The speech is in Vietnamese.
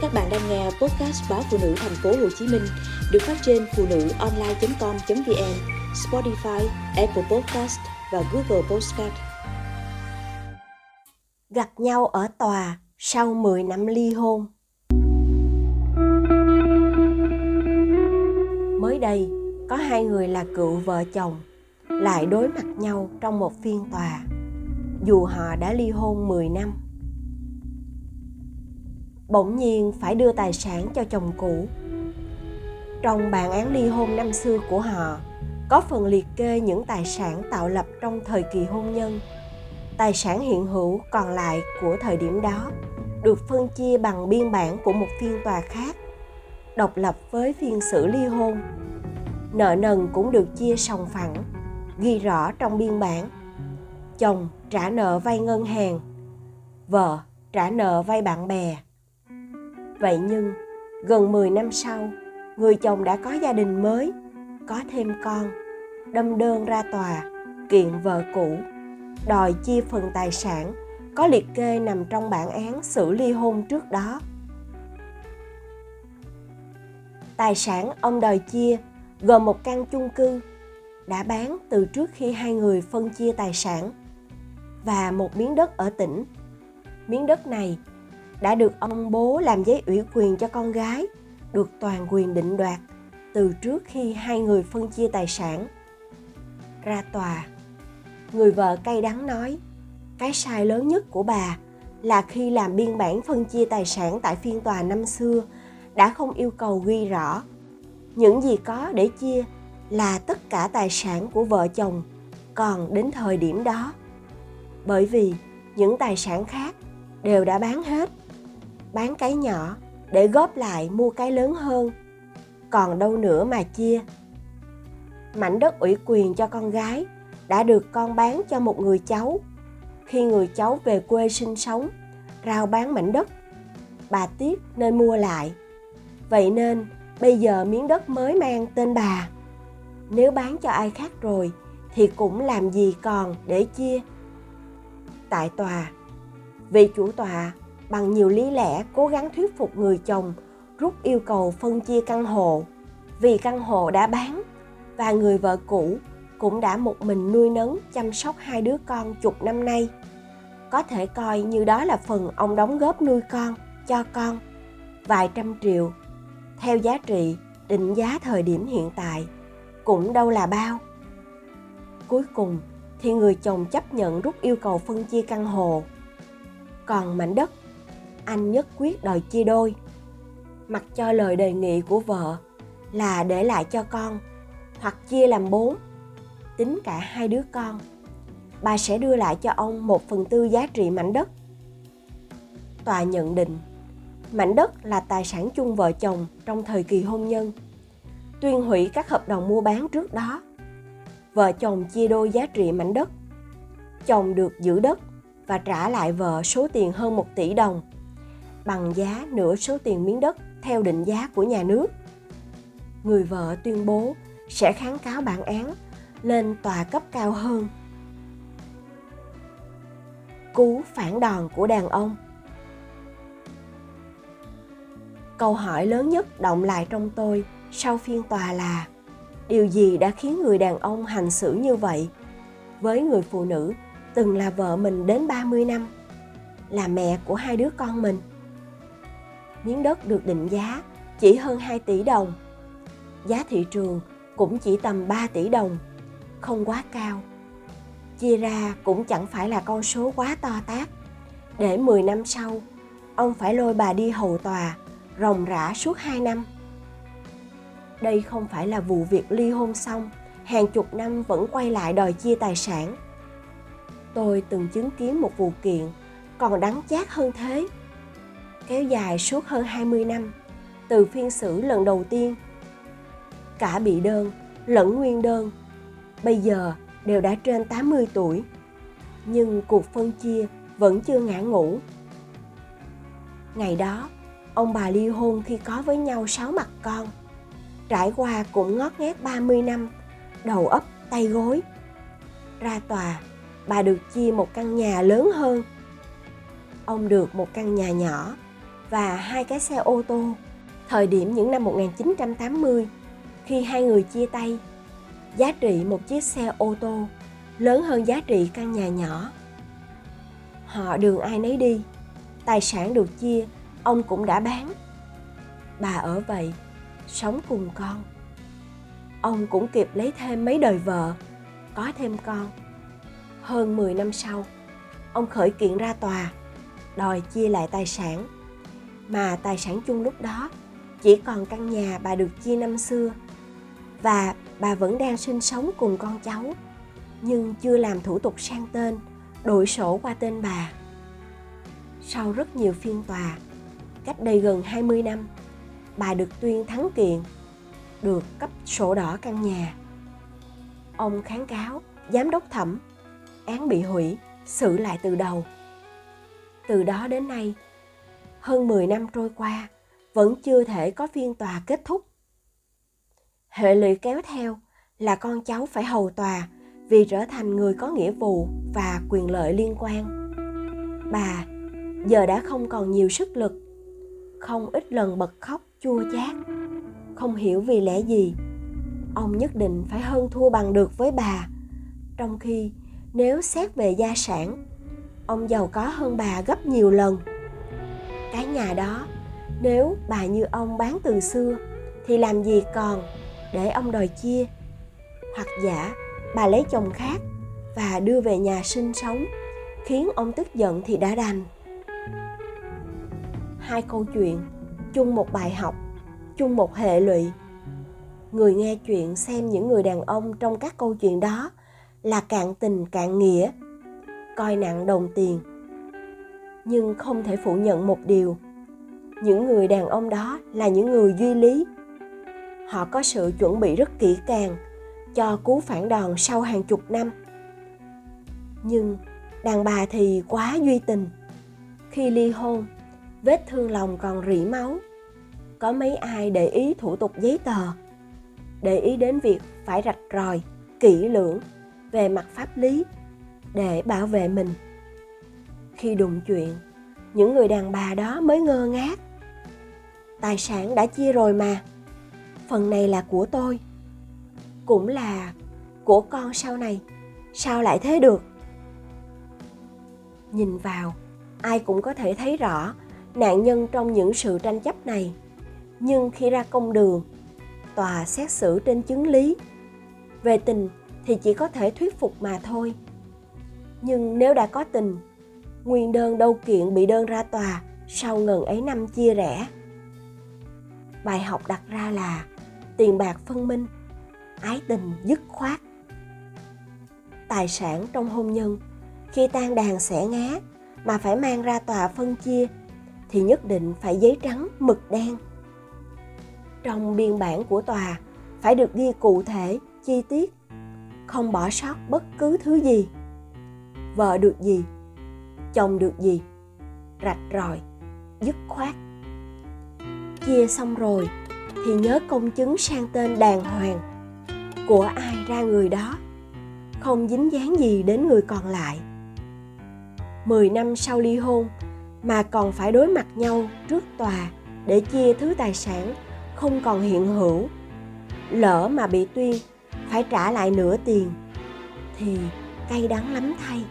Các bạn đang nghe podcast báo phụ nữ thành phố Hồ Chí Minh được phát trên phụ nữ online.com.vn, Spotify, Apple Podcast và Google Podcast. Gặp nhau ở tòa sau 10 năm ly hôn. Mới đây, có hai người là cựu vợ chồng lại đối mặt nhau trong một phiên tòa dù họ đã ly hôn 10 năm bỗng nhiên phải đưa tài sản cho chồng cũ. Trong bản án ly hôn năm xưa của họ, có phần liệt kê những tài sản tạo lập trong thời kỳ hôn nhân. Tài sản hiện hữu còn lại của thời điểm đó được phân chia bằng biên bản của một phiên tòa khác, độc lập với phiên xử ly hôn. Nợ nần cũng được chia sòng phẳng, ghi rõ trong biên bản. Chồng trả nợ vay ngân hàng, vợ trả nợ vay bạn bè Vậy nhưng, gần 10 năm sau, người chồng đã có gia đình mới, có thêm con, đâm đơn ra tòa, kiện vợ cũ, đòi chia phần tài sản có liệt kê nằm trong bản án xử ly hôn trước đó. Tài sản ông đòi chia gồm một căn chung cư đã bán từ trước khi hai người phân chia tài sản và một miếng đất ở tỉnh. Miếng đất này đã được ông bố làm giấy ủy quyền cho con gái, được toàn quyền định đoạt từ trước khi hai người phân chia tài sản. Ra tòa, người vợ cay đắng nói, cái sai lớn nhất của bà là khi làm biên bản phân chia tài sản tại phiên tòa năm xưa đã không yêu cầu ghi rõ. Những gì có để chia là tất cả tài sản của vợ chồng còn đến thời điểm đó. Bởi vì những tài sản khác đều đã bán hết bán cái nhỏ để góp lại mua cái lớn hơn. Còn đâu nữa mà chia. Mảnh đất ủy quyền cho con gái đã được con bán cho một người cháu. Khi người cháu về quê sinh sống, rao bán mảnh đất. Bà tiếc nên mua lại. Vậy nên, bây giờ miếng đất mới mang tên bà. Nếu bán cho ai khác rồi, thì cũng làm gì còn để chia? Tại tòa. Vị chủ tọa bằng nhiều lý lẽ cố gắng thuyết phục người chồng, rút yêu cầu phân chia căn hộ. Vì căn hộ đã bán và người vợ cũ cũng đã một mình nuôi nấng chăm sóc hai đứa con chục năm nay. Có thể coi như đó là phần ông đóng góp nuôi con, cho con vài trăm triệu. Theo giá trị định giá thời điểm hiện tại cũng đâu là bao. Cuối cùng thì người chồng chấp nhận rút yêu cầu phân chia căn hộ. Còn mảnh đất anh nhất quyết đòi chia đôi. Mặc cho lời đề nghị của vợ là để lại cho con hoặc chia làm bốn, tính cả hai đứa con, bà sẽ đưa lại cho ông một phần tư giá trị mảnh đất. Tòa nhận định, mảnh đất là tài sản chung vợ chồng trong thời kỳ hôn nhân, tuyên hủy các hợp đồng mua bán trước đó. Vợ chồng chia đôi giá trị mảnh đất, chồng được giữ đất và trả lại vợ số tiền hơn một tỷ đồng bằng giá nửa số tiền miếng đất theo định giá của nhà nước. Người vợ tuyên bố sẽ kháng cáo bản án lên tòa cấp cao hơn. Cú phản đòn của đàn ông Câu hỏi lớn nhất động lại trong tôi sau phiên tòa là điều gì đã khiến người đàn ông hành xử như vậy với người phụ nữ từng là vợ mình đến 30 năm, là mẹ của hai đứa con mình miếng đất được định giá chỉ hơn 2 tỷ đồng. Giá thị trường cũng chỉ tầm 3 tỷ đồng, không quá cao. Chia ra cũng chẳng phải là con số quá to tát. Để 10 năm sau, ông phải lôi bà đi hầu tòa, ròng rã suốt 2 năm. Đây không phải là vụ việc ly hôn xong, hàng chục năm vẫn quay lại đòi chia tài sản. Tôi từng chứng kiến một vụ kiện còn đắng chát hơn thế kéo dài suốt hơn 20 năm, từ phiên xử lần đầu tiên. Cả bị đơn lẫn nguyên đơn, bây giờ đều đã trên 80 tuổi, nhưng cuộc phân chia vẫn chưa ngã ngủ. Ngày đó, ông bà ly hôn khi có với nhau sáu mặt con. Trải qua cũng ngót nghét 30 năm, đầu ấp tay gối. Ra tòa, bà được chia một căn nhà lớn hơn. Ông được một căn nhà nhỏ và hai cái xe ô tô. Thời điểm những năm 1980 khi hai người chia tay, giá trị một chiếc xe ô tô lớn hơn giá trị căn nhà nhỏ. Họ đường ai nấy đi, tài sản được chia, ông cũng đã bán. Bà ở vậy, sống cùng con. Ông cũng kịp lấy thêm mấy đời vợ, có thêm con. Hơn 10 năm sau, ông khởi kiện ra tòa, đòi chia lại tài sản mà tài sản chung lúc đó, chỉ còn căn nhà bà được chia năm xưa. Và bà vẫn đang sinh sống cùng con cháu, nhưng chưa làm thủ tục sang tên, đổi sổ qua tên bà. Sau rất nhiều phiên tòa, cách đây gần 20 năm, bà được tuyên thắng kiện, được cấp sổ đỏ căn nhà. Ông kháng cáo, giám đốc thẩm, án bị hủy, xử lại từ đầu. Từ đó đến nay hơn 10 năm trôi qua, vẫn chưa thể có phiên tòa kết thúc. Hệ lụy kéo theo là con cháu phải hầu tòa vì trở thành người có nghĩa vụ và quyền lợi liên quan. Bà giờ đã không còn nhiều sức lực, không ít lần bật khóc, chua chát, không hiểu vì lẽ gì. Ông nhất định phải hơn thua bằng được với bà. Trong khi nếu xét về gia sản, ông giàu có hơn bà gấp nhiều lần cái nhà đó. Nếu bà như ông bán từ xưa, thì làm gì còn để ông đòi chia? Hoặc giả bà lấy chồng khác và đưa về nhà sinh sống, khiến ông tức giận thì đã đành. Hai câu chuyện, chung một bài học, chung một hệ lụy. Người nghe chuyện xem những người đàn ông trong các câu chuyện đó là cạn tình, cạn nghĩa, coi nặng đồng tiền nhưng không thể phủ nhận một điều. Những người đàn ông đó là những người duy lý. Họ có sự chuẩn bị rất kỹ càng cho cú phản đòn sau hàng chục năm. Nhưng đàn bà thì quá duy tình. Khi ly hôn, vết thương lòng còn rỉ máu. Có mấy ai để ý thủ tục giấy tờ, để ý đến việc phải rạch ròi, kỹ lưỡng về mặt pháp lý để bảo vệ mình khi đụng chuyện. Những người đàn bà đó mới ngơ ngác. Tài sản đã chia rồi mà. Phần này là của tôi. Cũng là của con sau này. Sao lại thế được? Nhìn vào, ai cũng có thể thấy rõ nạn nhân trong những sự tranh chấp này. Nhưng khi ra công đường, tòa xét xử trên chứng lý. Về tình thì chỉ có thể thuyết phục mà thôi. Nhưng nếu đã có tình nguyên đơn đâu kiện bị đơn ra tòa, sau ngần ấy năm chia rẽ. Bài học đặt ra là tiền bạc phân minh, ái tình dứt khoát. Tài sản trong hôn nhân, khi tan đàn xẻ ngá, mà phải mang ra tòa phân chia, thì nhất định phải giấy trắng mực đen. Trong biên bản của tòa, phải được ghi cụ thể, chi tiết, không bỏ sót bất cứ thứ gì. Vợ được gì? Chồng được gì? Rạch ròi, dứt khoát. Chia xong rồi, thì nhớ công chứng sang tên đàng hoàng. Của ai ra người đó? Không dính dáng gì đến người còn lại. Mười năm sau ly hôn, mà còn phải đối mặt nhau trước tòa để chia thứ tài sản không còn hiện hữu. Lỡ mà bị tuyên phải trả lại nửa tiền, thì cay đắng lắm thay.